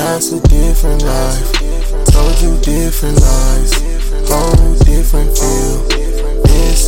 That's a different life. Told you different lies. Whole different feel. It's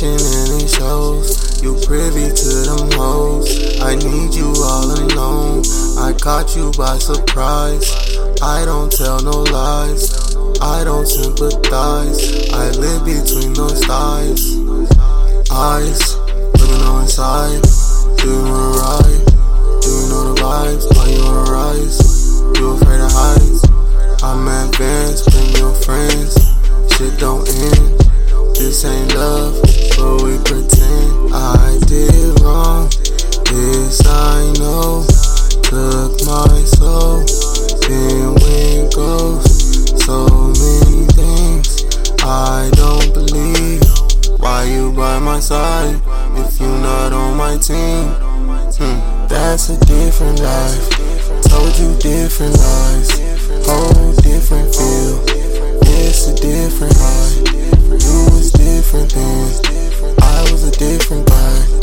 Patient and it shows. You privy to them hoes. I need you all alone. I caught you by surprise. I don't tell no lies. I don't sympathize. I live between those thighs. Eyes looking on inside. Do you wanna ride? Do you know the vibes? Why you wanna rise? You afraid of heights? Side if you not on my team? Hmm, that's a different life. Told you different lies. Whole different feel. It's a different high. You was different then. I was a different guy.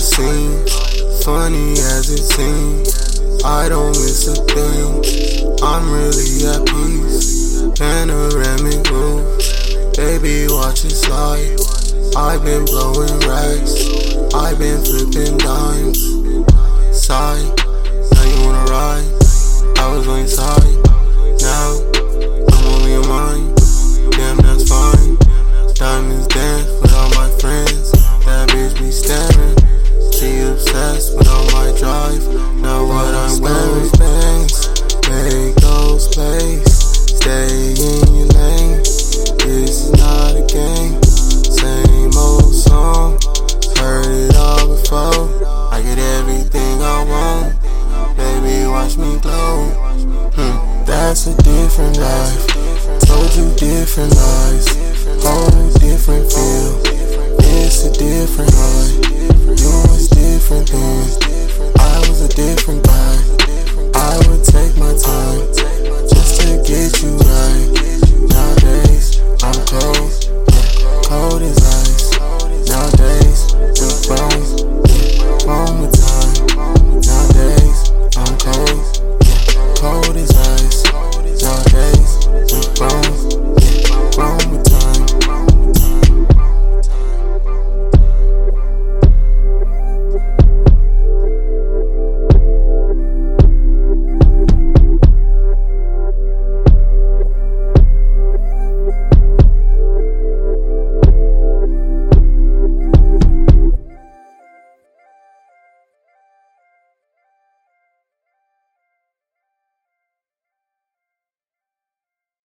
Off. Funny as it seems, I don't miss a thing. I'm really at peace. Panoramic roof, baby, watch it slide. I've been blowing racks, I've been flipping dimes. Side, that's a different life. Told you different lies. Whole different feel. It's a different high. You was different then.